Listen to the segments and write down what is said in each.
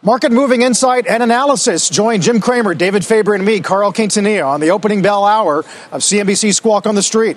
Market moving insight and analysis. Join Jim Cramer, David Faber, and me, Carl Quintanilla, on the opening bell hour of CNBC Squawk on the Street.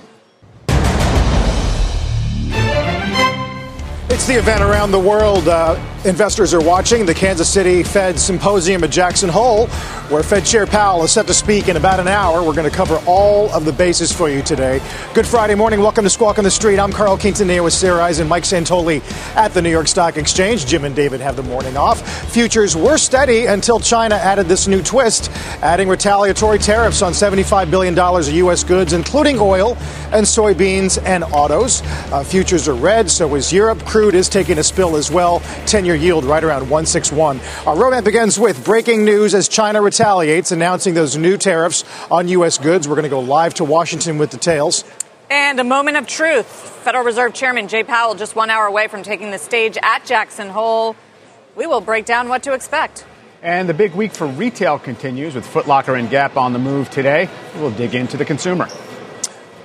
It's the event around the world. Uh, investors are watching the Kansas City Fed Symposium at Jackson Hole, where Fed Chair Powell is set to speak in about an hour. We're going to cover all of the bases for you today. Good Friday morning. Welcome to Squawk on the Street. I'm Carl Quintanilla with Sarah Eisen, Mike Santoli at the New York Stock Exchange. Jim and David have the morning off. Futures were steady until China added this new twist, adding retaliatory tariffs on $75 billion of U.S. goods, including oil and soybeans and autos. Uh, futures are red, so is Europe. Crude is taking a spill as well. 10 year year yield right around 161. Our uh, roadmap begins with breaking news as China retaliates, announcing those new tariffs on U.S. goods. We're going to go live to Washington with details. And a moment of truth. Federal Reserve Chairman Jay Powell just one hour away from taking the stage at Jackson Hole. We will break down what to expect. And the big week for retail continues with Foot Locker and Gap on the move today. We'll dig into the consumer.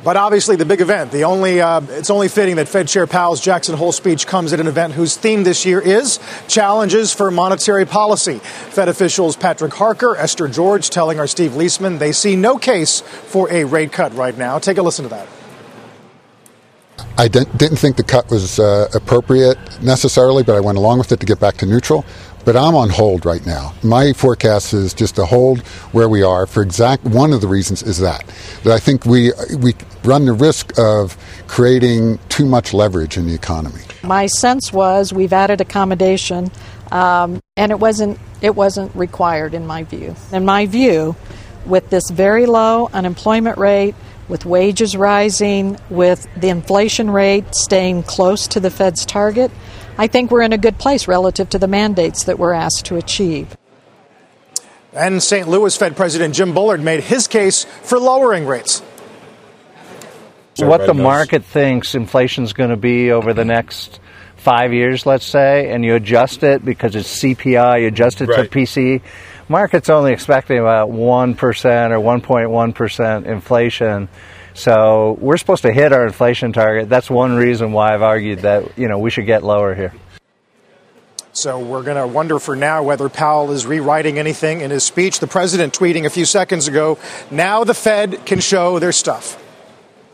But obviously, the big event. The only uh, it's only fitting that Fed Chair Powell's Jackson Hole speech comes at an event whose theme this year is challenges for monetary policy. Fed officials Patrick Harker, Esther George, telling our Steve Liesman they see no case for a rate cut right now. Take a listen to that. I didn't, think the cut was uh, appropriate necessarily, but I went along with it to get back to neutral but I'm on hold right now. My forecast is just to hold where we are for exact one of the reasons is that that I think we we run the risk of creating too much leverage in the economy. My sense was we've added accommodation, um, and it wasn't it wasn't required in my view. In my view, with this very low unemployment rate, with wages rising, with the inflation rate staying close to the Fed's target. I think we're in a good place relative to the mandates that we're asked to achieve. And St. Louis Fed President Jim Bullard made his case for lowering rates. What the market thinks inflation is going to be over the next five years, let's say, and you adjust it because it's CPI, you adjust it right. to PCE. Market's only expecting about 1% or 1.1% inflation. So we're supposed to hit our inflation target. That's one reason why I've argued that you know we should get lower here. So we're going to wonder for now whether Powell is rewriting anything in his speech. The president tweeting a few seconds ago, now the Fed can show their stuff.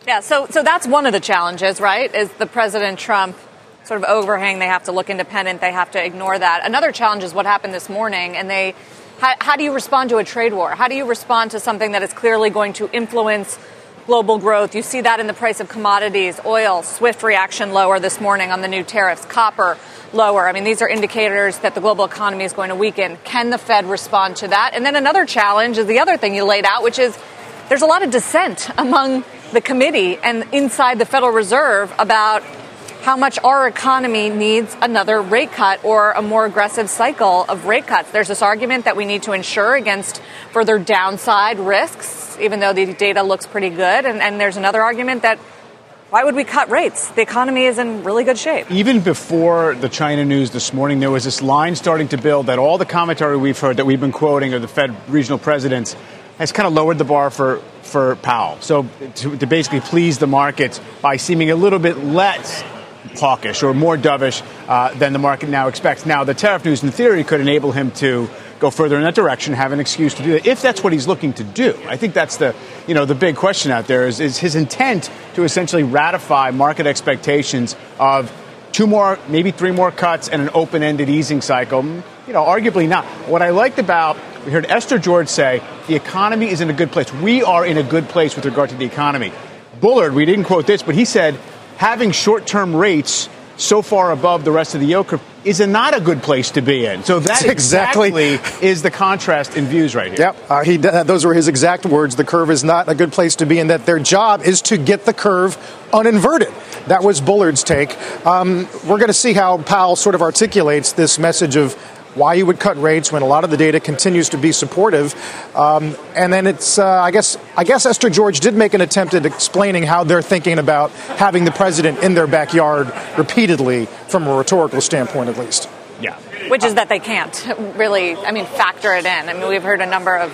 Yeah, so so that's one of the challenges, right? Is the President Trump sort of overhang they have to look independent, they have to ignore that. Another challenge is what happened this morning and they how, how do you respond to a trade war? How do you respond to something that is clearly going to influence global growth. You see that in the price of commodities, oil, swift reaction lower this morning on the new tariffs, copper lower. I mean, these are indicators that the global economy is going to weaken. Can the Fed respond to that? And then another challenge is the other thing you laid out, which is there's a lot of dissent among the committee and inside the Federal Reserve about how much our economy needs another rate cut or a more aggressive cycle of rate cuts. There's this argument that we need to insure against further downside risks, even though the data looks pretty good. And, and there's another argument that why would we cut rates? The economy is in really good shape. Even before the China news this morning, there was this line starting to build that all the commentary we've heard that we've been quoting of the Fed regional presidents has kind of lowered the bar for, for Powell. So to, to basically please the markets by seeming a little bit less hawkish or more dovish uh, than the market now expects. Now, the tariff news, in theory, could enable him to go further in that direction, have an excuse to do that, if that's what he's looking to do. I think that's the, you know, the big question out there is, is his intent to essentially ratify market expectations of two more, maybe three more cuts and an open-ended easing cycle. You know, arguably not. What I liked about we heard Esther George say the economy is in a good place. We are in a good place with regard to the economy. Bullard, we didn't quote this, but he said having short term rates so far above the rest of the yield curve is a not a good place to be in. So that exactly, exactly is the contrast in views right here. Yep, uh, he, those were his exact words. The curve is not a good place to be in. That their job is to get the curve uninverted. That was Bullard's take. Um, we're going to see how Powell sort of articulates this message of why you would cut rates when a lot of the data continues to be supportive. Um, and then it's, uh, I guess, I guess Esther George did make an attempt at explaining how they're thinking about having the president in their backyard repeatedly, from a rhetorical standpoint, at least. Yeah, which is that they can't really, I mean, factor it in. I mean, we've heard a number of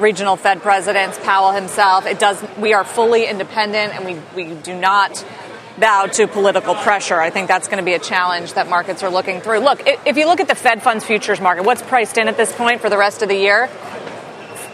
regional Fed presidents, Powell himself. It does. We are fully independent, and we we do not bow to political pressure. I think that's going to be a challenge that markets are looking through. Look, if you look at the Fed funds futures market, what's priced in at this point for the rest of the year?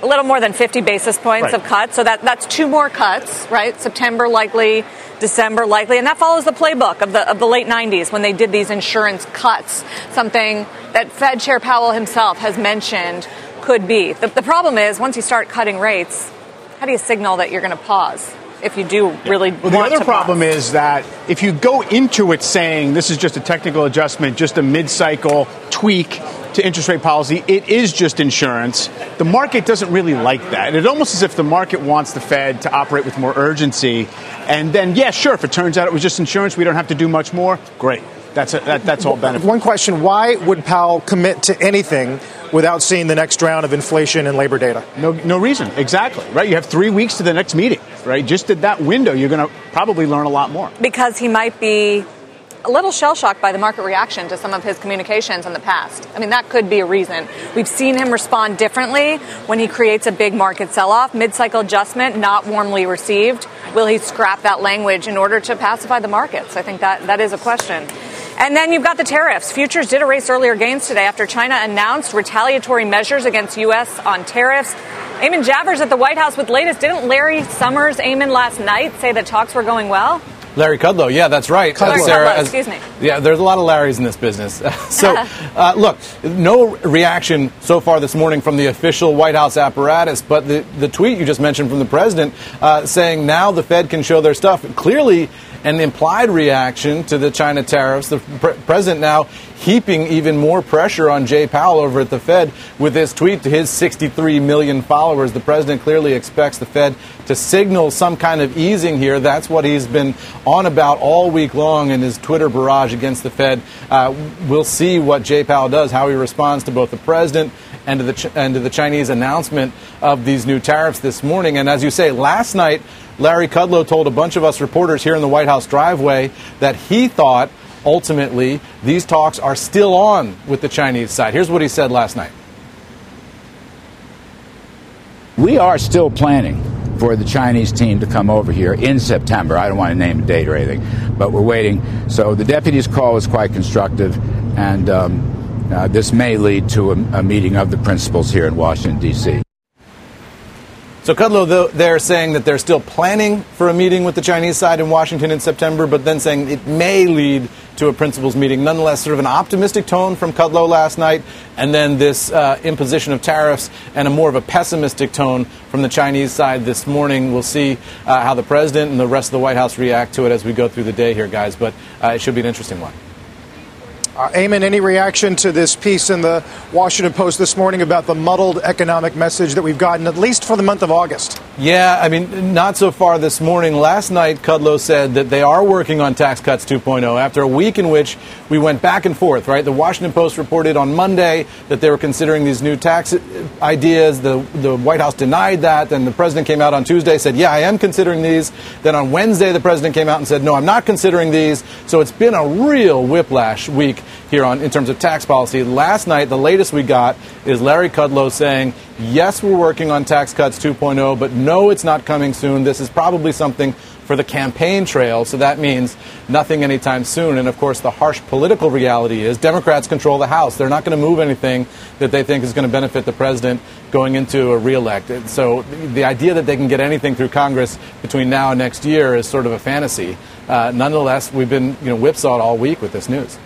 A little more than 50 basis points right. of cuts. So that, that's two more cuts, right? September likely, December likely. And that follows the playbook of the, of the late 90s when they did these insurance cuts, something that Fed Chair Powell himself has mentioned could be. The, the problem is once you start cutting rates, how do you signal that you're going to pause? If you do really well, the other problem pause. is that if you go into it saying this is just a technical adjustment, just a mid-cycle tweak to interest rate policy, it is just insurance. The market doesn't really like that. It's almost as if the market wants the Fed to operate with more urgency. And then, yeah, sure, if it turns out it was just insurance, we don't have to do much more, great. That's, a, that, that's all benefit. One question why would Powell commit to anything without seeing the next round of inflation and labor data? No, no reason. Exactly. Right. You have three weeks to the next meeting. Right. Just at that window, you're going to probably learn a lot more. Because he might be a little shell shocked by the market reaction to some of his communications in the past. I mean, that could be a reason. We've seen him respond differently when he creates a big market sell off, mid cycle adjustment, not warmly received. Will he scrap that language in order to pacify the markets? I think that, that is a question. And then you've got the tariffs. Futures did erase earlier gains today after China announced retaliatory measures against U.S. on tariffs. Eamon Javers at the White House with latest. Didn't Larry Summers, Eamon, last night say that talks were going well? Larry Kudlow, yeah, that's right. Kudlow. Sarah, Kudlow, excuse me. Yeah, there's a lot of Larrys in this business. so, uh, look, no reaction so far this morning from the official White House apparatus, but the, the tweet you just mentioned from the president uh, saying now the Fed can show their stuff. Clearly, an implied reaction to the China tariffs. The pre- president now heaping even more pressure on Jay Powell over at the Fed with this tweet to his 63 million followers. The president clearly expects the Fed to signal some kind of easing here. That's what he's been on about all week long in his Twitter barrage against the Fed. Uh, we'll see what Jay Powell does, how he responds to both the president and to the, Ch- and to the Chinese announcement of these new tariffs this morning. And as you say, last night, Larry Kudlow told a bunch of us reporters here in the White House driveway that he thought ultimately these talks are still on with the Chinese side. Here's what he said last night. We are still planning for the Chinese team to come over here in September. I don't want to name a date or anything, but we're waiting. So the deputy's call was quite constructive, and um, uh, this may lead to a, a meeting of the principals here in Washington, D.C. So Kudlow, they're saying that they're still planning for a meeting with the Chinese side in Washington in September, but then saying it may lead to a principals meeting. Nonetheless, sort of an optimistic tone from Kudlow last night, and then this uh, imposition of tariffs and a more of a pessimistic tone from the Chinese side this morning. We'll see uh, how the president and the rest of the White House react to it as we go through the day here, guys. But uh, it should be an interesting one. Uh, Eamon, any reaction to this piece in the Washington Post this morning about the muddled economic message that we've gotten, at least for the month of August? Yeah, I mean, not so far this morning. Last night, Kudlow said that they are working on tax cuts 2.0 after a week in which we went back and forth, right? The Washington Post reported on Monday that they were considering these new tax ideas. The, the White House denied that. Then the president came out on Tuesday, said, Yeah, I am considering these. Then on Wednesday, the president came out and said, No, I'm not considering these. So it's been a real whiplash week here on in terms of tax policy. Last night, the latest we got is Larry Kudlow saying, yes, we're working on tax cuts 2.0, but no, it's not coming soon. This is probably something for the campaign trail, so that means nothing anytime soon. And of course, the harsh political reality is Democrats control the House. They're not going to move anything that they think is going to benefit the president going into a reelect. So the idea that they can get anything through Congress between now and next year is sort of a fantasy. Uh, nonetheless, we've been you know, whipsawed all week with this news.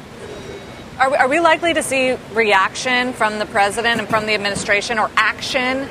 Are we, are we likely to see reaction from the president and from the administration or action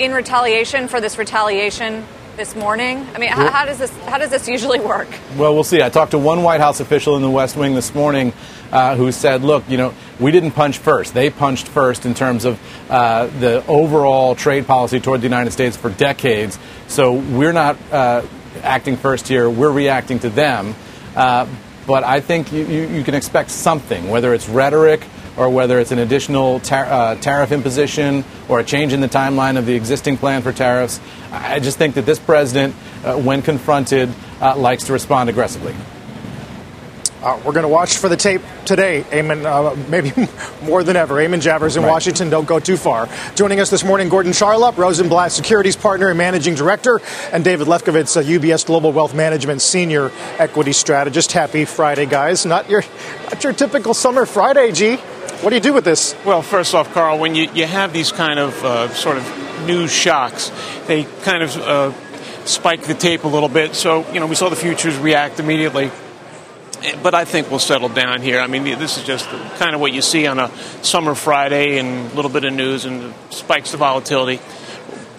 in retaliation for this retaliation this morning? I mean, how, how, does this how does this usually work? Well, we'll see. I talked to one White House official in the West Wing this morning uh, who said, "Look, you know, we didn't punch first. They punched first in terms of uh, the overall trade policy toward the United States for decades. So we're not uh, acting first here. We're reacting to them." Uh, but I think you, you, you, can expect something, whether it's rhetoric or whether it's an additional tar- uh, tariff imposition or a change in the timeline of the existing plan for tariffs. I just think that this president, uh, when confronted, uh, likes to respond aggressively. Uh, we're going to watch for the tape today, Eamon, uh, maybe more than ever. Eamon Javers in right. Washington, don't go too far. Joining us this morning, Gordon Charlop, Rosenblatt Securities Partner and Managing Director, and David Lefkowitz, UBS Global Wealth Management Senior Equity Strategist. Happy Friday, guys. Not your, not your typical summer Friday, G. What do you do with this? Well, first off, Carl, when you, you have these kind of uh, sort of news shocks, they kind of uh, spike the tape a little bit. So, you know, we saw the futures react immediately but I think we'll settle down here. I mean, this is just kind of what you see on a summer Friday and a little bit of news and spikes the volatility.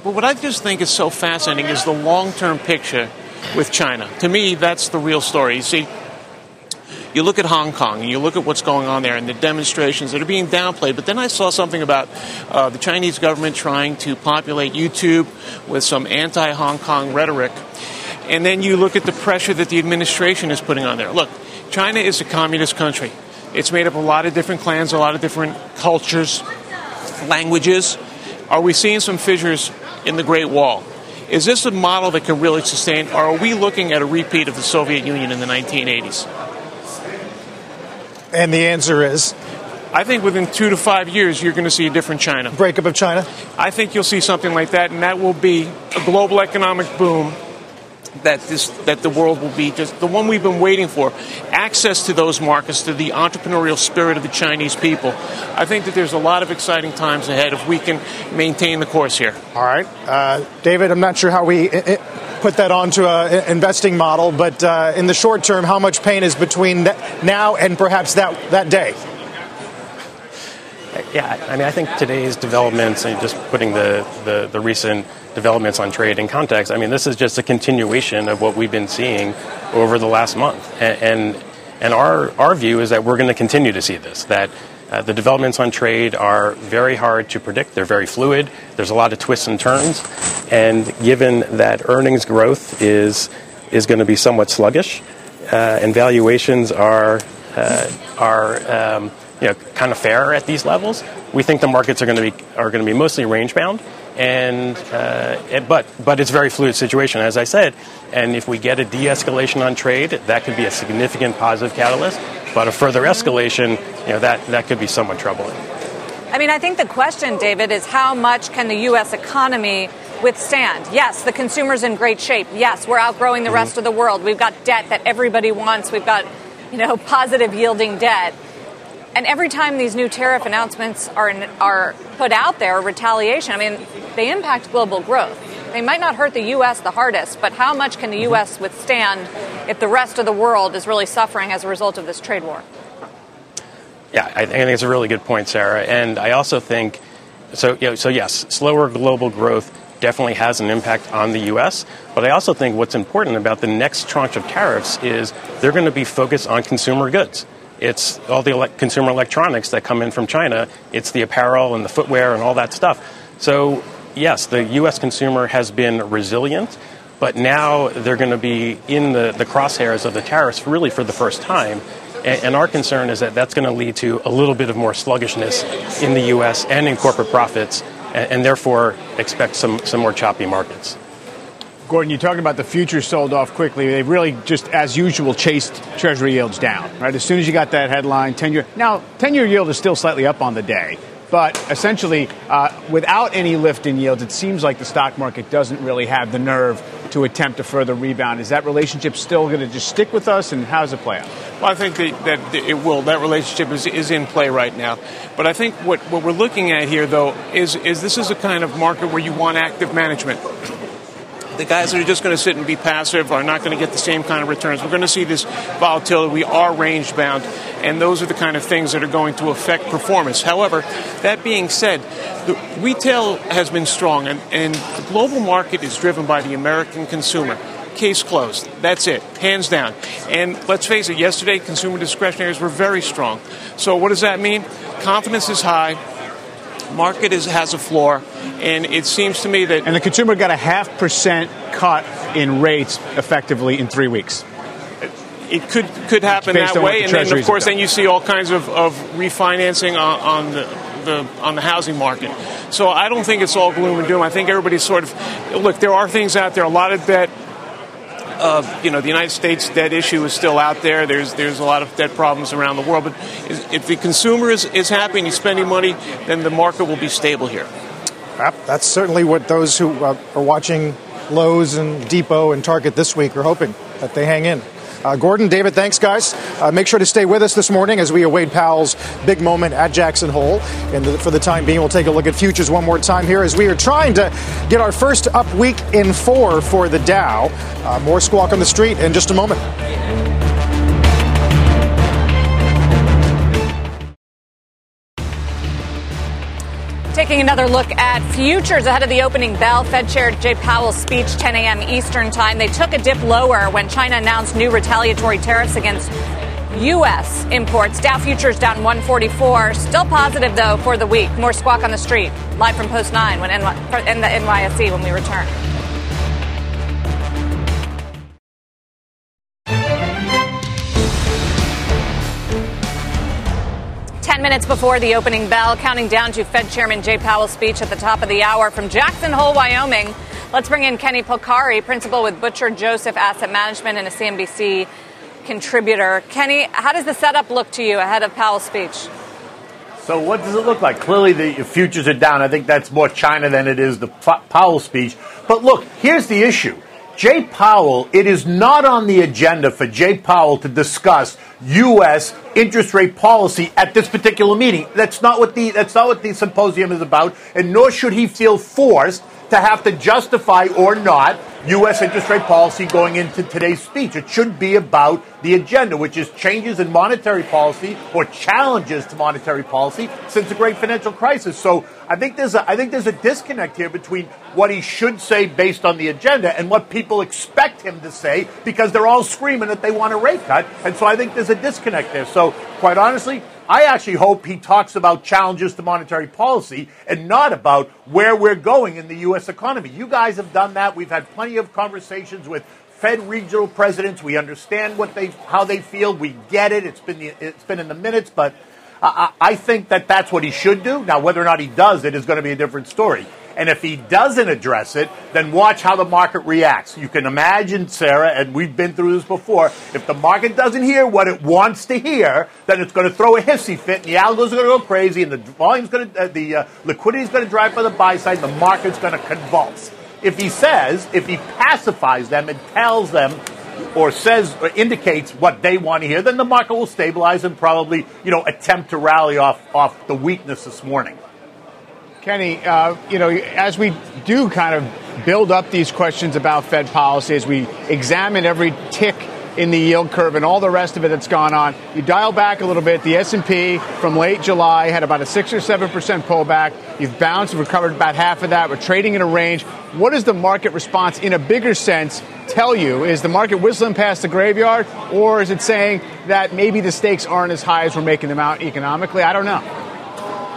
But what I just think is so fascinating is the long term picture with China. To me, that's the real story. You see, you look at Hong Kong and you look at what's going on there and the demonstrations that are being downplayed. But then I saw something about uh, the Chinese government trying to populate YouTube with some anti Hong Kong rhetoric. And then you look at the pressure that the administration is putting on there. Look, China is a communist country. It's made up of a lot of different clans, a lot of different cultures, languages. Are we seeing some fissures in the Great Wall? Is this a model that can really sustain, or are we looking at a repeat of the Soviet Union in the 1980s? And the answer is? I think within two to five years, you're going to see a different China. Breakup of China? I think you'll see something like that, and that will be a global economic boom that this that the world will be just the one we've been waiting for. Access to those markets to the entrepreneurial spirit of the Chinese people. I think that there's a lot of exciting times ahead if we can maintain the course here. All right. Uh, David I'm not sure how we it, it put that onto an investing model but uh, in the short term how much pain is between now and perhaps that that day yeah, I mean, I think today's developments and just putting the, the, the, recent developments on trade in context, I mean, this is just a continuation of what we've been seeing over the last month. And, and, and our, our view is that we're going to continue to see this, that uh, the developments on trade are very hard to predict. They're very fluid. There's a lot of twists and turns. And given that earnings growth is, is going to be somewhat sluggish uh, and valuations are, uh, are um, you know, kind of fair at these levels. We think the markets are going to be are going to be mostly range bound, and uh, it, but but it's a very fluid situation, as I said. And if we get a de-escalation on trade, that could be a significant positive catalyst. But a further escalation, you know, that that could be somewhat troubling. I mean, I think the question, David, is how much can the U.S. economy withstand? Yes, the consumer's in great shape. Yes, we're outgrowing the mm-hmm. rest of the world. We've got debt that everybody wants. We've got, you know, positive yielding debt. And every time these new tariff announcements are, in, are put out there, retaliation, I mean, they impact global growth. They might not hurt the U.S. the hardest, but how much can the U.S. withstand if the rest of the world is really suffering as a result of this trade war? Yeah, I think it's a really good point, Sarah. And I also think so. You know, so yes, slower global growth definitely has an impact on the U.S. But I also think what's important about the next tranche of tariffs is they're going to be focused on consumer goods. It's all the ele- consumer electronics that come in from China. It's the apparel and the footwear and all that stuff. So, yes, the U.S. consumer has been resilient, but now they're going to be in the, the crosshairs of the tariffs really for the first time. And, and our concern is that that's going to lead to a little bit of more sluggishness in the U.S. and in corporate profits, and, and therefore expect some, some more choppy markets. Gordon, you talked about the futures sold off quickly. They really just, as usual, chased Treasury yields down. Right, as soon as you got that headline, ten-year. Now, ten-year yield is still slightly up on the day, but essentially, uh, without any lift in yields, it seems like the stock market doesn't really have the nerve to attempt a further rebound. Is that relationship still going to just stick with us, and how does it play out? Well, I think that, that it will. That relationship is, is in play right now. But I think what, what we're looking at here, though, is, is this is a kind of market where you want active management the guys that are just going to sit and be passive are not going to get the same kind of returns. We're going to see this volatility. We are range bound, and those are the kind of things that are going to affect performance. However, that being said, the retail has been strong, and, and the global market is driven by the American consumer case closed. That's it, hands down. And let's face it, yesterday consumer discretionaries were very strong. So what does that mean? Confidence is high market is, has a floor, and it seems to me that. And the consumer got a half percent cut in rates effectively in three weeks. It could could happen that way, and then of course, then you see all kinds of, of refinancing on, on the, the on the housing market. So I don't think it's all gloom and doom. I think everybody's sort of look. There are things out there. A lot of debt uh, you know, the United States debt issue is still out there. There's there's a lot of debt problems around the world. But if the consumer is, is happy and he's spending money, then the market will be stable here. That's certainly what those who uh, are watching Lowe's and Depot and Target this week are hoping that they hang in. Uh, Gordon, David, thanks, guys. Uh, make sure to stay with us this morning as we await Powell's big moment at Jackson Hole. And the, for the time being, we'll take a look at futures one more time here as we are trying to get our first up week in four for the Dow. Uh, more squawk on the street in just a moment. Taking another look at futures ahead of the opening bell, Fed Chair Jay Powell's speech, 10 a.m. Eastern Time. They took a dip lower when China announced new retaliatory tariffs against U.S. imports. Dow futures down 144. Still positive, though, for the week. More squawk on the street. Live from Post 9 when in the NYSE when we return. 10 minutes before the opening bell, counting down to Fed Chairman Jay Powell's speech at the top of the hour from Jackson Hole, Wyoming. Let's bring in Kenny Polcari, principal with Butcher Joseph Asset Management and a CNBC contributor. Kenny, how does the setup look to you ahead of Powell's speech? So, what does it look like? Clearly, the futures are down. I think that's more China than it is the Powell speech. But look, here's the issue. Jay Powell, it is not on the agenda for Jay Powell to discuss U.S. interest rate policy at this particular meeting. That's not what the that's not what the symposium is about, and nor should he feel forced to have to justify or not U.S. interest rate policy going into today's speech. It should be about the agenda, which is changes in monetary policy or challenges to monetary policy since the great financial crisis. So I think there's a, I think there's a disconnect here between what he should say based on the agenda and what people expect him to say because they're all screaming that they want a rate cut. And so I think there's a disconnect there. So quite honestly, I actually hope he talks about challenges to monetary policy and not about where we're going in the U.S. economy. You guys have done that. We've had plenty of conversations with Fed regional presidents. We understand what they, how they feel. We get it. It's been, the, it's been in the minutes, but I, I think that that's what he should do. Now, whether or not he does it is going to be a different story. And if he doesn't address it, then watch how the market reacts. You can imagine, Sarah, and we've been through this before. If the market doesn't hear what it wants to hear, then it's going to throw a hissy fit, and the algos are going to go crazy, and the volume's going to, uh, the uh, liquidity is going to drive by the buy side, and the market's going to convulse. If he says, if he pacifies them and tells them or says or indicates what they want to hear, then the market will stabilize and probably, you know, attempt to rally off off the weakness this morning. Kenny, uh, you know, as we do kind of build up these questions about Fed policy, as we examine every tick in the yield curve and all the rest of it that's gone on, you dial back a little bit. The S&P from late July had about a six or seven percent pullback. You've bounced, recovered about half of that. We're trading in a range. What does the market response, in a bigger sense, tell you? Is the market whistling past the graveyard, or is it saying that maybe the stakes aren't as high as we're making them out economically? I don't know.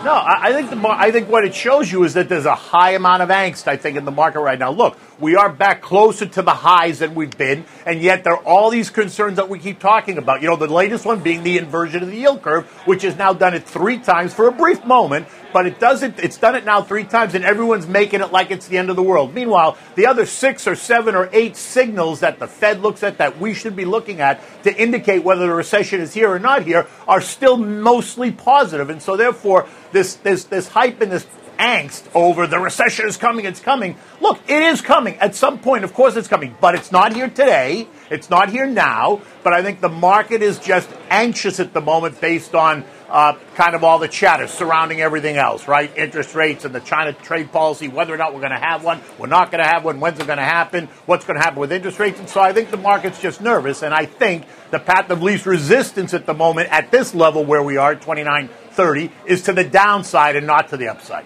No, I, I think the, I think what it shows you is that there's a high amount of angst. I think in the market right now. Look, we are back closer to the highs than we've been, and yet there are all these concerns that we keep talking about. You know, the latest one being the inversion of the yield curve, which has now done it three times for a brief moment, but it doesn't. It's done it now three times, and everyone's making it like it's the end of the world. Meanwhile, the other six or seven or eight signals that the Fed looks at that we should be looking at to indicate whether the recession is here or not here are still mostly positive. positive, and so therefore this this this hype and this angst over the recession is coming, it's coming. Look, it is coming at some point. Of course, it's coming, but it's not here today. It's not here now. But I think the market is just anxious at the moment based on uh, kind of all the chatter surrounding everything else, right? Interest rates and the China trade policy, whether or not we're going to have one, we're not going to have one, when's it going to happen, what's going to happen with interest rates. And so I think the market's just nervous. And I think the path of least resistance at the moment at this level where we are at 29.30 is to the downside and not to the upside.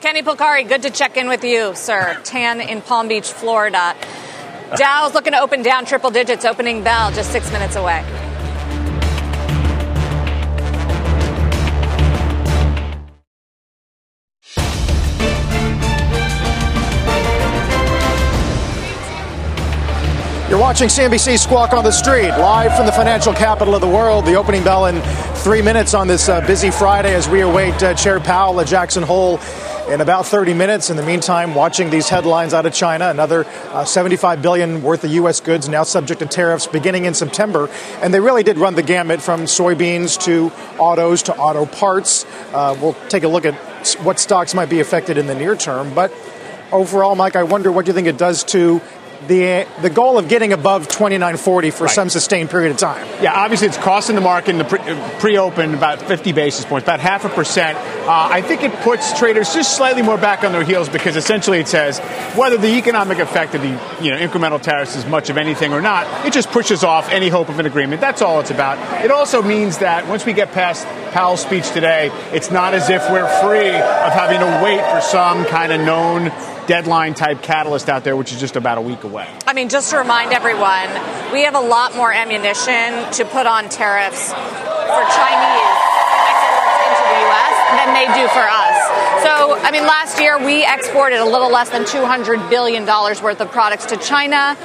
Kenny Polcari, good to check in with you, sir. Tan in Palm Beach, Florida. Dow's looking to open down triple digits, opening bell just six minutes away. Watching CNBC Squawk on the Street, live from the financial capital of the world. The opening bell in three minutes on this uh, busy Friday as we await uh, Chair Powell at Jackson Hole in about 30 minutes. In the meantime, watching these headlines out of China, another uh, 75 billion worth of U.S. goods now subject to tariffs beginning in September, and they really did run the gamut from soybeans to autos to auto parts. Uh, we'll take a look at what stocks might be affected in the near term, but overall, Mike, I wonder what you think it does to the the goal of getting above 2940 for right. some sustained period of time. Yeah, obviously it's costing the market in the pre, open about 50 basis points, about half a percent. Uh, I think it puts traders just slightly more back on their heels because essentially it says whether the economic effect of the you know incremental tariffs is much of anything or not, it just pushes off any hope of an agreement. That's all it's about. It also means that once we get past Powell's speech today, it's not as if we're free of having to wait for some kind of known deadline type catalyst out there, which is just about a week away. I mean, just to remind everyone, we have a lot more ammunition to put on tariffs for Chinese exports into the U.S. than they do for us. So, I mean, last year we exported a little less than $200 billion worth of products to China.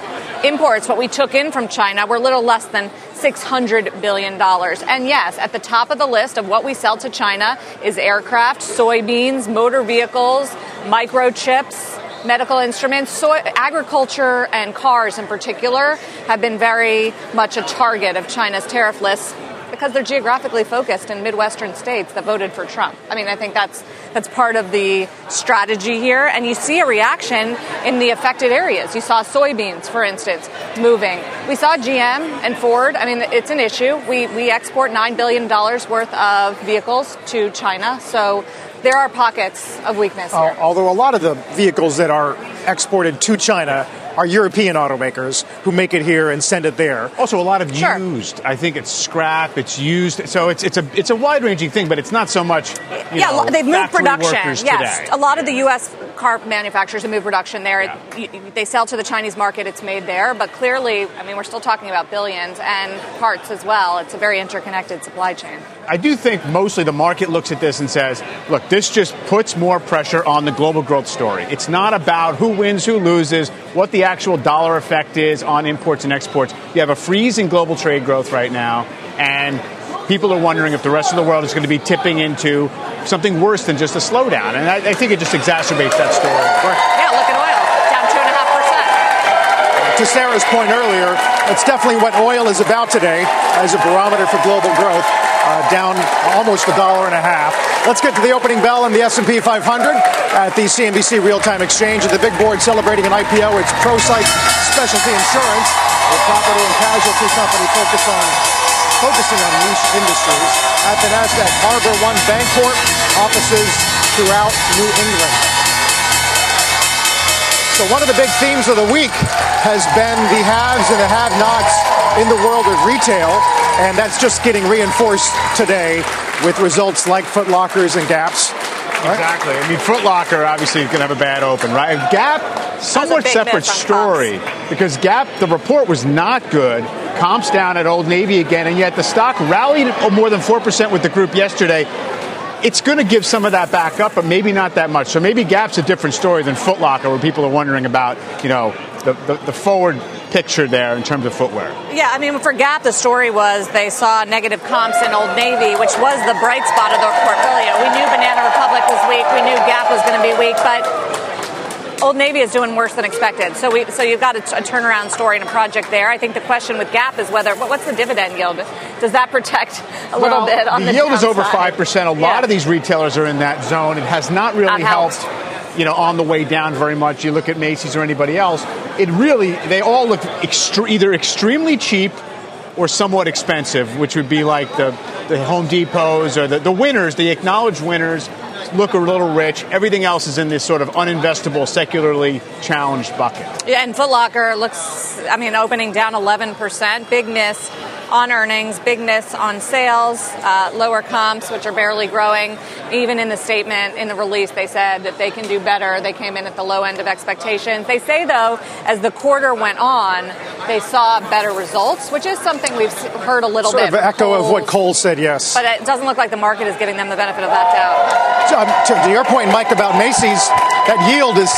Imports, what we took in from China, were a little less than $600 billion. And yes, at the top of the list of what we sell to China is aircraft, soybeans, motor vehicles, microchips, medical instruments. So agriculture and cars in particular have been very much a target of China's tariff list because they're geographically focused in Midwestern states that voted for Trump. I mean, I think that's that's part of the strategy here. And you see a reaction in the affected areas. You saw soybeans, for instance, moving. We saw GM and Ford. I mean, it's an issue. We we export nine billion dollars worth of vehicles to China, so there are pockets of weakness. Uh, although a lot of the vehicles that are exported to China are European automakers who make it here and send it there. Also, a lot of sure. used. I think it's scrap. It's used. So it's it's a it's a wide ranging thing, but it's not so much. yeah, know, they've moved production. Yes, today. a lot of the U.S. car manufacturers have moved production there. Yeah. They sell to the Chinese market. It's made there, but clearly, I mean, we're still talking about billions and parts as well. It's a very interconnected supply chain. I do think mostly the market looks at this and says, look, this just puts more pressure on the global growth story. It's not about who wins, who loses, what the actual dollar effect is on imports and exports. You have a freeze in global trade growth right now, and people are wondering if the rest of the world is going to be tipping into something worse than just a slowdown. And I, I think it just exacerbates that story. Yeah, look at oil, down 2.5%. To Sarah's point earlier, it's definitely what oil is about today as a barometer for global growth uh, down almost a dollar and a half. Let's get to the opening bell in the S&P 500 at the CNBC Real-Time Exchange. At the big board celebrating an IPO, it's ProSight Specialty Insurance, a property and casualty company focused on focusing on niche industries. At the Nasdaq, HarborOne Bancorp offices throughout New England. So one of the big themes of the week has been the haves and the have-nots in the world of retail. And that's just getting reinforced today with results like Foot Lockers and Gaps. Exactly. I mean, Foot Locker obviously is going to have a bad open, right? Gap, somewhat separate story because Gap, the report was not good. Comps down at Old Navy again, and yet the stock rallied more than 4% with the group yesterday it's going to give some of that back up, but maybe not that much. So maybe Gap's a different story than Foot Locker, where people are wondering about, you know, the, the, the forward picture there in terms of footwear. Yeah, I mean, for Gap, the story was they saw negative comps in Old Navy, which was the bright spot of their portfolio. We knew Banana Republic was weak, we knew Gap was going to be weak, but Old Navy is doing worse than expected. So we so you've got a, a, turnaround story and a project there. I think the question with Gap is whether what's the dividend yield? Does that protect a little bit on the, the yield downside? is over five percent. A lot yeah. of these retailers are in that zone. It has not really not helped. You know, on the way down very much. You look at Macy's or anybody else. It really they all look extre- either extremely cheap or somewhat expensive, which would be like the, the Home Depots or the, the winners, the acknowledged winners look a little rich. Everything else is in this sort of uninvestable, secularly challenged bucket. Yeah, and Foot Locker looks, I mean, opening down 11%. Big miss on earnings, big miss on sales, uh, lower comps, which are barely growing. Even in the statement, in the release, they said that they can do better. They came in at the low end of expectations. They say, though, as the quarter went on, they saw better results, which is something we've heard a little sort bit. Sort of echo of what Cole said, yes. But it doesn't look like the market is giving them the benefit of that doubt. So, um, to your point, Mike, about Macy's, that yield is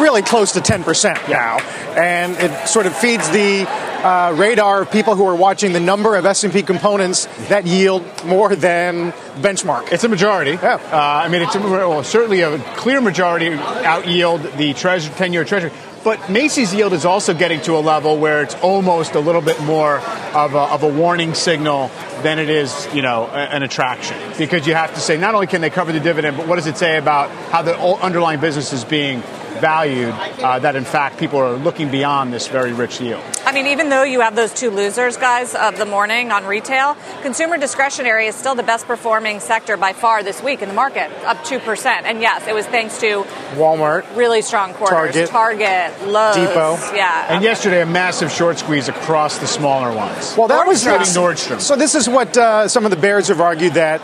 really close to 10% now. And it sort of feeds the uh, radar of people who are watching the number of S&P components that yield more than benchmark. It's a majority. Yeah. Uh, I mean, it's a, well, certainly a clear majority out yield the treasure, 10-year treasury. But Macy's yield is also getting to a level where it's almost a little bit more of a, of a warning signal than it is, you know, an attraction. Because you have to say, not only can they cover the dividend, but what does it say about how the underlying business is being valued uh, that in fact people are looking beyond this very rich yield. I mean, even though you have those two losers, guys, of the morning on retail, consumer discretionary is still the best performing sector by far this week in the market, up 2%. And yes, it was thanks to Walmart, really strong quarters, Target, Target Lowe's, Depot. Yeah. And yesterday, a massive short squeeze across the smaller ones. Well, that was Nordstrom. So this is what uh, some of the bears have argued that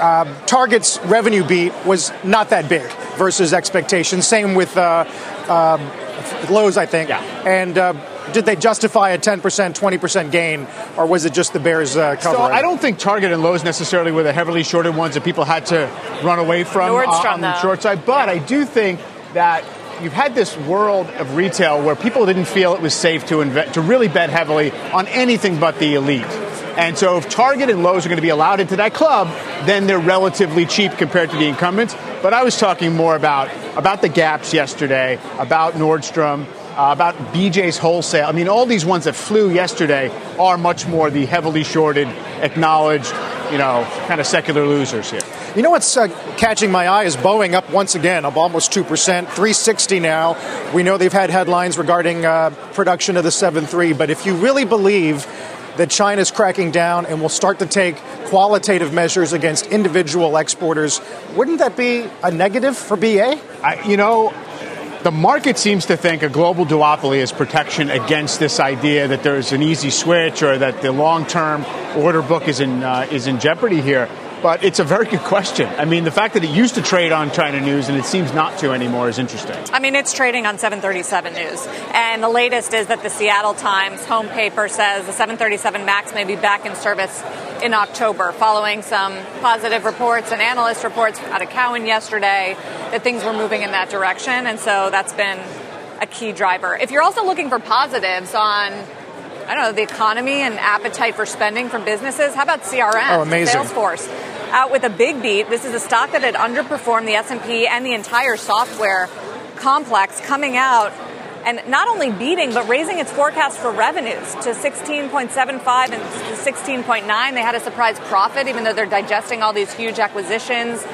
uh, Target's revenue beat was not that big versus expectations. Same with uh, uh, Lowe's, I think. Yeah. And uh, did they justify a 10%, 20% gain, or was it just the Bears uh, covering? So I don't think Target and Lowe's necessarily were the heavily shorted ones that people had to run away from uh, on the though. short side. But I do think that you've had this world of retail where people didn't feel it was safe to invest, to really bet heavily on anything but the elite. And so if Target and Lowe's are going to be allowed into that club, then they're relatively cheap compared to the incumbents. But I was talking more about about the gaps yesterday, about Nordstrom, uh, about BJ's wholesale. I mean, all these ones that flew yesterday are much more the heavily shorted, acknowledged, you know, kind of secular losers here. You know what's uh, catching my eye is Boeing up once again, up almost 2%, 360 now. We know they've had headlines regarding uh, production of the 7.3, but if you really believe that China's cracking down and will start to take qualitative measures against individual exporters, wouldn't that be a negative for BA? I, you know, the market seems to think a global duopoly is protection against this idea that there's an easy switch or that the long-term order book is in uh, is in jeopardy here. But it's a very good question. I mean, the fact that it used to trade on China News and it seems not to anymore is interesting. I mean, it's trading on 737 News. And the latest is that the Seattle Times home paper says the 737 MAX may be back in service in October, following some positive reports and analyst reports out of Cowen yesterday that things were moving in that direction. And so that's been a key driver. If you're also looking for positives on I don't know, the economy and appetite for spending from businesses. How about CRM? Oh, amazing. Salesforce out with a big beat. This is a stock that had underperformed the S&P and the entire software complex coming out and not only beating but raising its forecast for revenues to 16.75 and 16.9. They had a surprise profit even though they're digesting all these huge acquisitions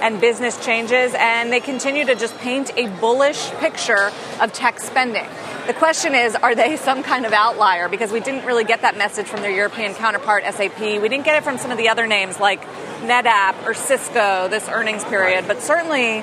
and business changes and they continue to just paint a bullish picture of tech spending. The question is, are they some kind of outlier? Because we didn't really get that message from their European counterpart, SAP. We didn't get it from some of the other names like NetApp or Cisco this earnings period, but certainly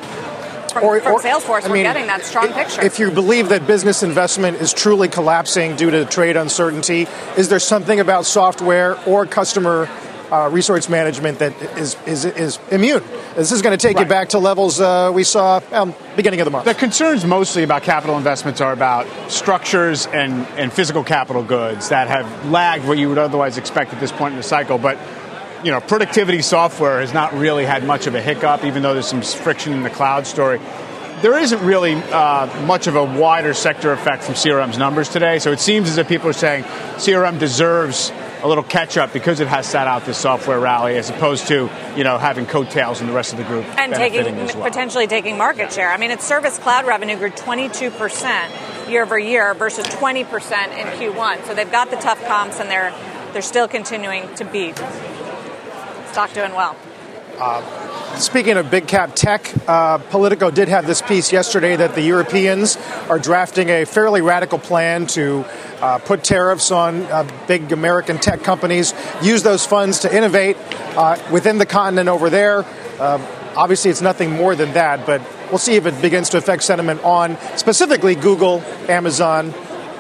from, Or- from or- Salesforce, I we're mean, getting that strong picture. If you believe that business investment is truly collapsing due to trade uncertainty, is there something about software or customer uh, resource management that is, is, is immune? This is going to take you Right. back to levels uh, we saw um, beginning of the month. The concerns mostly about capital investments are about structures and, and physical capital goods that have lagged what you would otherwise expect at this point in the cycle. But you know, productivity software has not really had much of a hiccup, even though there's some friction in the cloud story. There isn't really uh, much of a wider sector effect from CRM's numbers today, so it seems as if people are saying CRM deserves a little catch up because it has sat out this software rally, as opposed to you know having coattails in the rest of the group and taking well. potentially taking market share. I mean, its service cloud revenue grew 22% year over year versus 20% in Q1. So they've got the tough comps and they're they're still continuing to beat. Stock doing well. Speaking of big cap tech, uh, Politico did have this piece yesterday that the Europeans are drafting a fairly radical plan to uh, put tariffs on uh, big American tech companies, use those funds to innovate uh, within the continent over there. Uh, obviously, it's nothing more than that, but we'll see if it begins to affect sentiment on specifically Google, Amazon,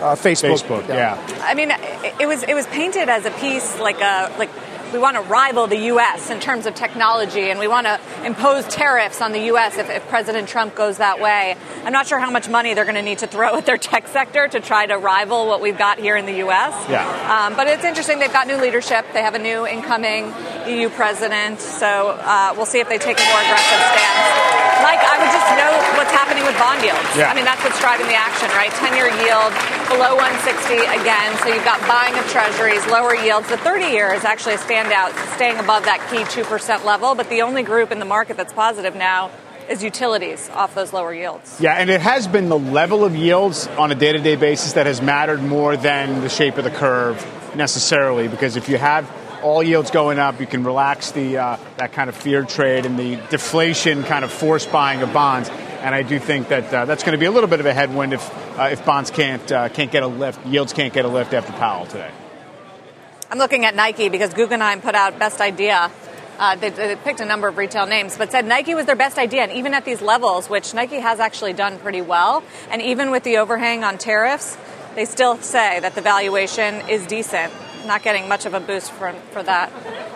uh, Facebook. Facebook, yeah. I mean, it, it was it was painted as a piece like a like we want to rival the U.S. in terms of technology, and we want to impose tariffs on the U.S. If, if President Trump goes that way. I'm not sure how much money they're going to need to throw at their tech sector to try to rival what we've got here in the U.S. Yeah. Um, but it's interesting. They've got new leadership. They have a new incoming EU president. So uh, we'll see if they take a more aggressive stance. Mike, I would just note what's happening with bond yields. Yeah. I mean, that's what's driving the action, right? 10 year yield below 160 again. So you've got buying of treasuries, lower yields. The 30 year is actually a standout, staying above that key 2% level. But the only group in the market that's positive now is utilities off those lower yields. Yeah, and it has been the level of yields on a day to day basis that has mattered more than the shape of the curve necessarily. Because if you have all yields going up, you can relax the uh, that kind of fear trade and the deflation kind of force buying of bonds. And I do think that uh, that's going to be a little bit of a headwind if uh, if bonds can't uh, can't get a lift, yields can't get a lift after Powell today. I'm looking at Nike because Guggenheim put out best idea. Uh, they, they, picked a number of retail names, but said Nike was their best idea. And even at these levels, which Nike has actually done pretty well, and even with the overhang on tariffs, they still say that the valuation is decent. Not getting much of a boost for, for that.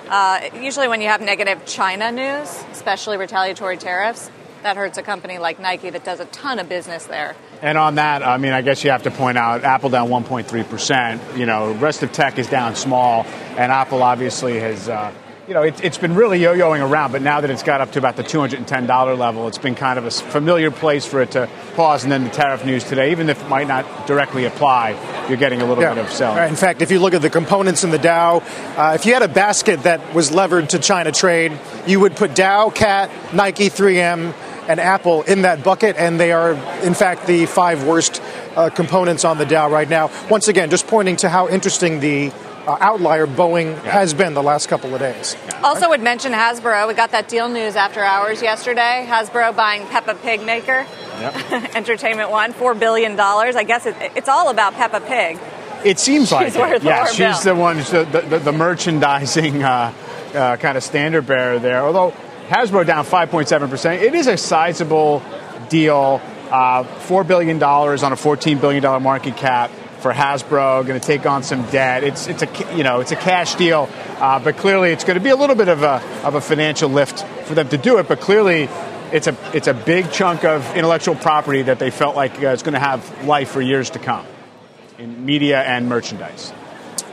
Uh, usually, when you have negative China news, especially retaliatory tariffs, that hurts a company like Nike that does a ton of business there. And on that, I mean, I guess you have to point out Apple down 1.3%. You know, rest of tech is down small, and Apple obviously has. Uh, you know, it, has been really yo-yoing around, but now that it's got up to about the $210 level, it's been kind of a familiar place for it to pause. And then the tariff news today, even if it might not directly apply, you're getting a little yeah. bit of selling. In fact, if you look at the components in the Dow, uh, if you had a basket that was levered to China trade, you would put Dow, Cat, Nike, 3M, and Apple in that bucket, and they are, in fact, the five worst uh, components on the Dow right now. Once again, just pointing to how interesting the uh, outlier Boeing yeah. has been the last couple of days. Also, would mention Hasbro. We got that deal news after hours yesterday. Hasbro buying Peppa Pig Maker, yep. Entertainment One, four billion dollars. I guess it, it's all about Peppa Pig. It seems she's like it. yeah, she's bill. the one, the, the, the merchandising uh, uh, kind of standard bearer there. Although Hasbro down 5.7%. It is a sizable deal. Uh, $4 billion on a $14 billion market cap for Hasbro, going to take on some debt. It's, it's, a, you know, it's a cash deal, uh, but clearly it's going to be a little bit of a, of a financial lift for them to do it. But clearly it's a, it's a big chunk of intellectual property that they felt like uh, is going to have life for years to come in media and merchandise.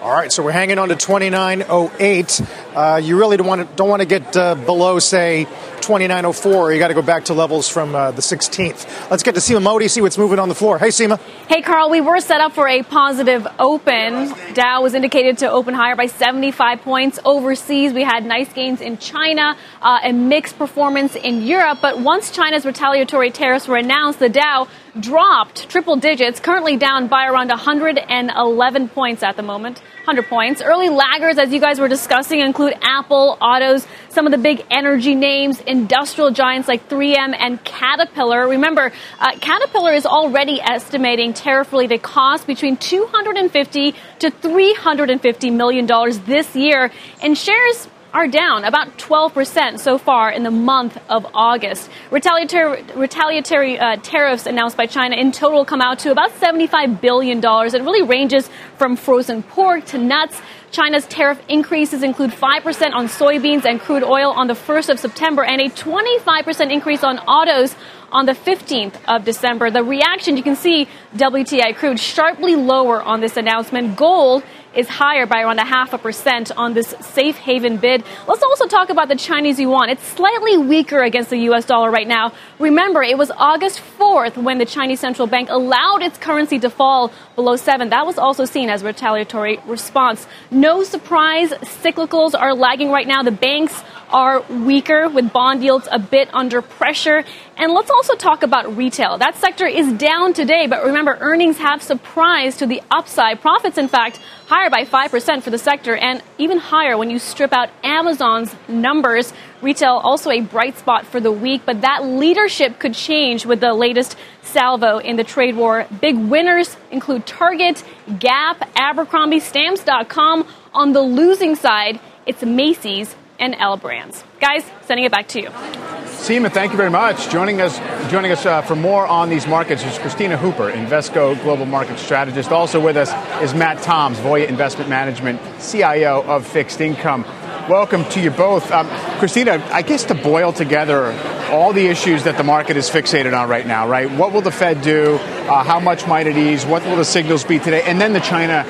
All right, so we're hanging on to 2908. Uh, you really don't want to, don't want to get uh, below, say, 2904. You got to go back to levels from uh, the 16th. Let's get to Seema Modi, see what's moving on the floor. Hey, Seema. Hey, Carl. We were set up for a positive open. Dow was indicated to open higher by 75 points. Overseas, we had nice gains in China uh, and mixed performance in Europe. But once China's retaliatory tariffs were announced, the Dow dropped triple digits, currently down by around 111 points at the moment. 100 points. Early laggers, as you guys were discussing, include Apple, autos, some of the big energy names, industrial giants like 3M and Caterpillar. Remember, uh, Caterpillar is already estimating tariff-related costs between 250 to 350 million dollars this year, and shares are down about 12% so far in the month of August. Retaliatory, retaliatory uh, tariffs announced by China in total come out to about $75 billion. It really ranges from frozen pork to nuts. China's tariff increases include 5% on soybeans and crude oil on the 1st of September and a 25% increase on autos on the 15th of December. The reaction, you can see WTI crude sharply lower on this announcement. Gold is higher by around a half a percent on this safe haven bid. Let's also talk about the Chinese yuan. It's slightly weaker against the US dollar right now. Remember, it was August 4th when the Chinese central bank allowed its currency to fall below 7. That was also seen as a retaliatory response. No surprise, cyclicals are lagging right now. The banks are weaker with bond yields a bit under pressure. And let's also talk about retail. That sector is down today, but remember, earnings have surprised to the upside. Profits, in fact, higher by 5% for the sector and even higher when you strip out Amazon's numbers. Retail also a bright spot for the week, but that leadership could change with the latest salvo in the trade war. Big winners include Target, Gap, Abercrombie, Stamps.com. On the losing side, it's Macy's and L Brands. Guys, sending it back to you. Seema, thank you very much. Joining us, joining us uh, for more on these markets is Kristina Hooper, Invesco Global Market Strategist. Also with us is Matt Toms, Voya Investment Management, CIO of Fixed Income. Welcome to you both. Um, Christina, I guess to boil together all the issues that the market is fixated on right now, right? What will the Fed do? Uh, how much might it ease? What will the signals be today? And then the China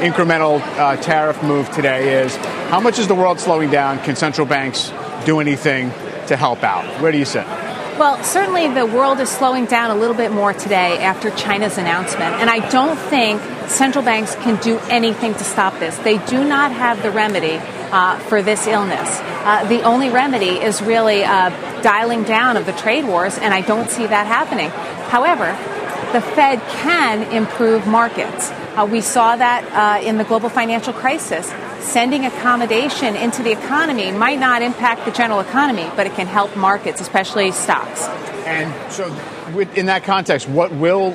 incremental uh, tariff move today is how much is the world slowing down? Can central banks do anything to help out? Where do you sit? Well, certainly the world is slowing down a little bit more today after China's announcement. And I don't think central banks can do anything to stop this. They do not have the remedy uh, for this illness. Uh, the only remedy is really uh, dialing down of the trade wars, and I don't see that happening. However, the Fed can improve markets. Uh, we saw that uh, in the global financial crisis. Sending accommodation into the economy might not impact the general economy, but it can help markets, especially stocks. And so, in that context, what will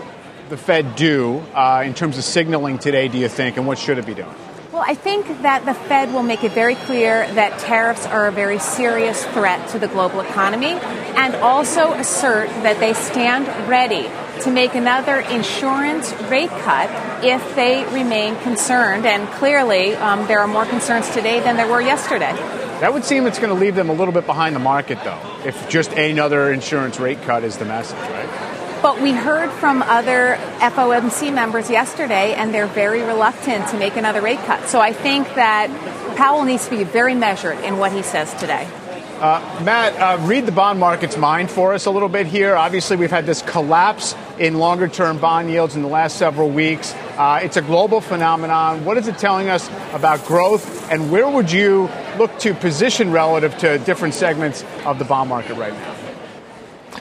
the Fed do uh, in terms of signaling today, do you think, and what should it be doing? Well, I think that the Fed will make it very clear that tariffs are a very serious threat to the global economy and also assert that they stand ready to make another insurance rate cut if they remain concerned. And clearly, um, there are more concerns today than there were yesterday. That would seem it's going to leave them a little bit behind the market, though, if just another insurance rate cut is the message, right? But we heard from other FOMC members yesterday, and they're very reluctant to make another rate cut. So I think that Powell needs to be very measured in what he says today. Uh, Matt, uh, read the bond market's mind for us a little bit here. Obviously, we've had this collapse in longer term bond yields in the last several weeks. Uh, it's a global phenomenon. What is it telling us about growth, and where would you look to position relative to different segments of the bond market right now?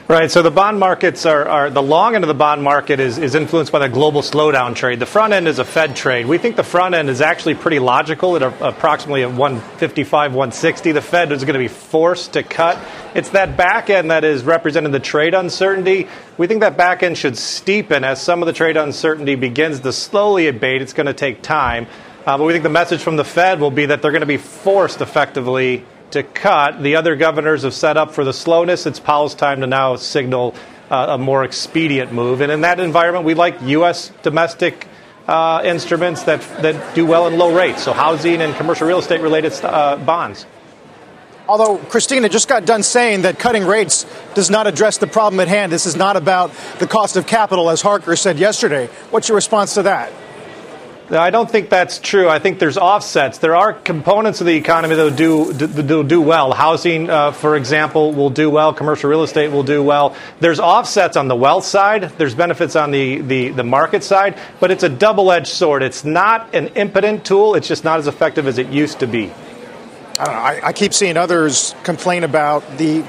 Right. So the bond markets are, are, the long end of the bond market is, is influenced by the global slowdown trade. The front end is a Fed trade. We think the front end is actually pretty logical at a, approximately at 155, 160. The Fed is going to be forced to cut. It's that back end that is representing the trade uncertainty. We think that back end should steepen as some of the trade uncertainty begins to slowly abate. It's going to take time. Uh, but we think the message from the Fed will be that they're going to be forced effectively to cut. The other governors have set up for the slowness. It's Powell's time to now signal uh, a more expedient move. And in that environment, we like U.S. domestic uh, instruments that, that do well in low rates, so housing and commercial real estate related uh, bonds. Although Christina just got done saying that cutting rates does not address the problem at hand. This is not about the cost of capital, as Harker said yesterday. What's your response to that? I don't think that's true. I think there's offsets. There are components of the economy that do, that will do well. Housing, uh, for example, will do well. Commercial real estate will do well. There's offsets on the wealth side. There's benefits on the, the, the market side. But it's a double edged sword. It's not an impotent tool. It's just not as effective as it used to be. I know. I, I keep seeing others complain about the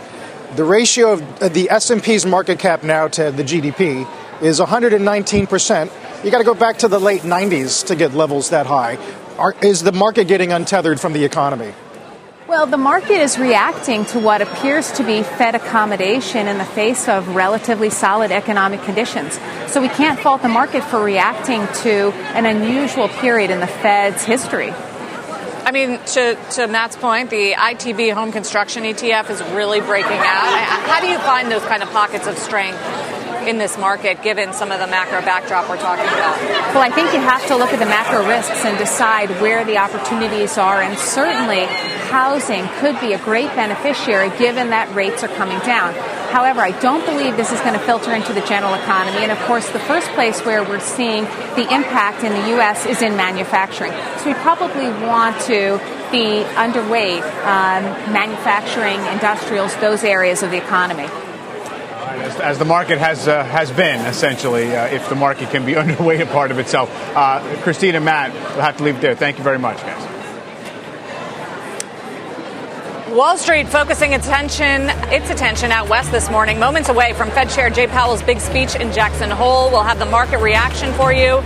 the ratio of uh, the S&P's market cap now to the GDP is 119 percent you got to go back to the late 90s to get levels that high. Are, is the market getting untethered from the economy? Well, the market is reacting to what appears to be Fed accommodation in the face of relatively solid economic conditions. So we can't fault the market for reacting to an unusual period in the Fed's history. I mean, to, to Matt's point, the ITB home construction ETF is really breaking out. How do you find those kind of pockets of strength in this market given some of the macro backdrop we're talking about? Well, I think you have to look at the macro risks and decide where the opportunities are. And certainly, housing could be a great beneficiary given that rates are coming down. However, I don't believe this is going to filter into the general economy. And of course, the first place where we're seeing the impact in the U.S. is in manufacturing. So we probably want to be underweight um, manufacturing, industrials, those areas of the economy as, as, the market has uh, has been essentially, uh, if the market can be underweight a part of itself. Uh, Christine and Matt, we'll have to leave it there. Thank you very much, guys. Wall Street focusing attention, its attention out west this morning, moments away from Fed Chair Jay Powell's big speech in Jackson Hole. We'll have the market reaction for you.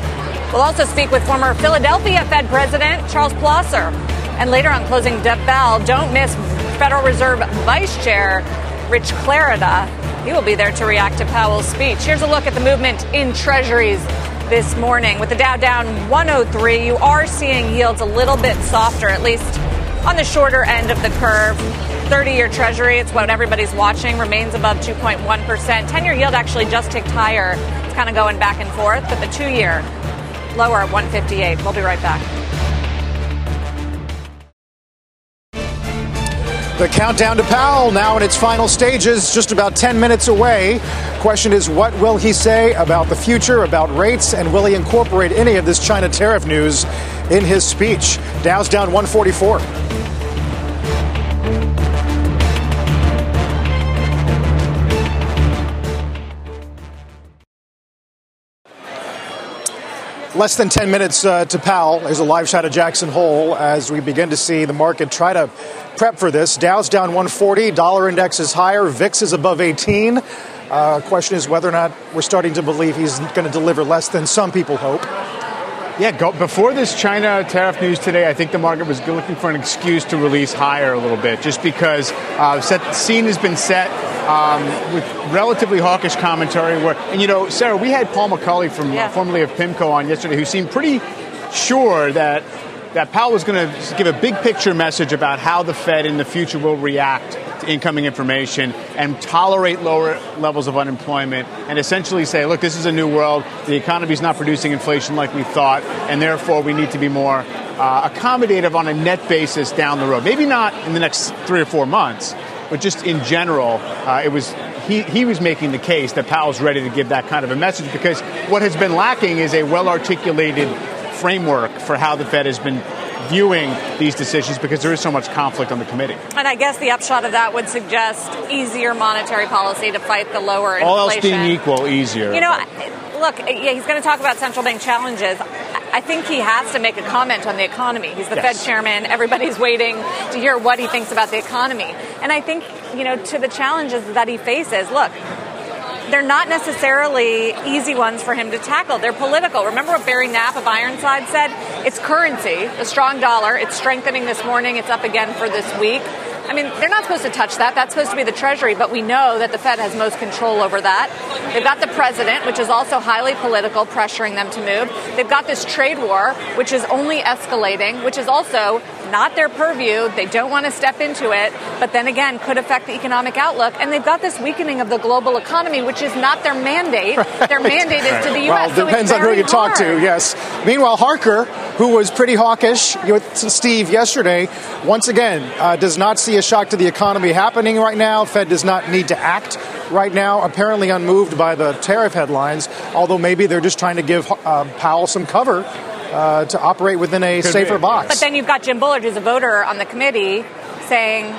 We'll also speak with former Philadelphia Fed President Charles Plosser. And later on Closing Death Bell, don't miss Federal Reserve Vice Chair Rich Clarida he will be there to react to Powell's speech. Here's a look at the movement in treasuries this morning. With the Dow down 103, you are seeing yields a little bit softer, at least on the shorter end of the curve. 30 year treasury, it's what everybody's watching, remains above 2.1%. 10 year yield actually just ticked higher. It's kind of going back and forth, but the two year lower at 158. We'll be right back. The countdown to Powell now in its final stages, just about 10 minutes away. Question is, what will he say about the future, about rates, and will he incorporate any of this China tariff news in his speech? Dow's down 144. Less than 10 minutes uh, to Powell. There's a live shot of Jackson Hole as we begin to see the market try to prep for this. Dow's down 140, dollar index is higher, VIX is above 18. Uh, question is whether or not we're starting to believe he's going to deliver less than some people hope. Yeah, go, before this China tariff news today, I think the market was looking for an excuse to release higher a little bit, just because uh, set, scene has been set um, with relatively hawkish commentary. Where, and you know, Sarah, we had Paul McCulley from yeah. uh, formerly of PIMCO on yesterday, who seemed pretty sure that that Powell was going to give a big picture message about how the Fed in the future will react incoming information and tolerate lower levels of unemployment and essentially say, look, this is a new world. The economy is not producing inflation like we thought, and therefore we need to be more uh, accommodative on a net basis down the road. Maybe not in the next three or four months, but just in general, uh, it was he, he was making the case that Powell's ready to give that kind of a message because what has been lacking is a well articulated framework for how the Fed has been viewing these decisions because there is so much conflict on the committee. And I guess the upshot of that would suggest easier monetary policy to fight the lower inflation. All else being equal, easier. You know, look, yeah, he's going to talk about central bank challenges. I think he has to make a comment on the economy. He's the yes. Fed chairman. Everybody's waiting to hear what he thinks about the economy. And I think, you know, to the challenges that he faces, look, they're not necessarily easy ones for him to tackle. They're political. Remember what Barry Knapp of Ironside said? It's currency, a strong dollar. It's strengthening this morning. It's up again for this week. I mean, they're not supposed to touch that. That's supposed to be the Treasury, but we know that the Fed has most control over that. They've got the president, which is also highly political, pressuring them to move. They've got this trade war, which is only escalating, which is also not their purview. They don't want to step into it, but then again, could affect the economic outlook. And they've got this weakening of the global economy, which is not their mandate. Right. Their mandate is to the U.S. Well, depends on who you hard. talk to, yes. Meanwhile, Harker, who was pretty hawkish with Steve yesterday, once again, uh, does not see a shock to the economy happening right now. Fed does not need to act right now, apparently unmoved by the tariff headlines, although maybe they're just trying to give uh, Powell some cover uh, to operate within a Could safer be. box. But then you've got Jim Bullard, who's a voter on the committee, saying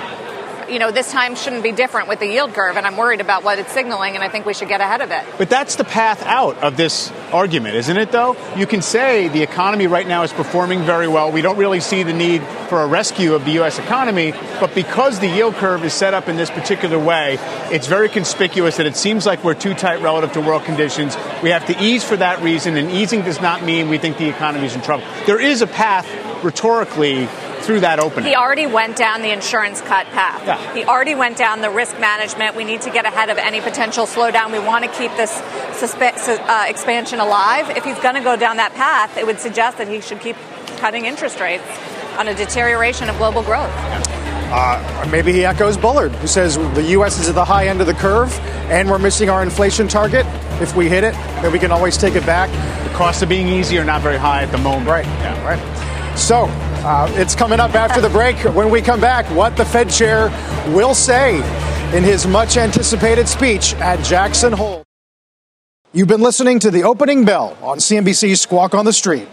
you know, this time shouldn't be different with the yield curve, and I'm worried about what it's signaling, and I think we should get ahead of it. But that's the path out of this argument, isn't it, though? You can say the economy right now is performing very well. We don't really see the need for a rescue of the U.S. economy, but because the yield curve is set up in this particular way, it's very conspicuous that it seems like we're too tight relative to world conditions. We have to ease for that reason, and easing does not mean we think the economy is in trouble. There is a path rhetorically through that opening. He already went down the insurance cut path. Yeah. He already went down the risk management. We need to get ahead of any potential slowdown. We want to keep this suspe- uh, expansion alive. If he's going to go down that path, it would suggest that he should keep cutting interest rates on a deterioration of global growth. Uh, maybe he echoes Bullard, who says the U.S. is at the high end of the curve and we're missing our inflation target. If we hit it, then we can always take it back. The cost of being easy are not very high at the moment. Right. Yeah. Right. So uh, it's coming up after the break. When we come back, what the Fed chair will say in his much anticipated speech at Jackson Hole. You've been listening to the opening bell on CNBC's Squawk on the Street.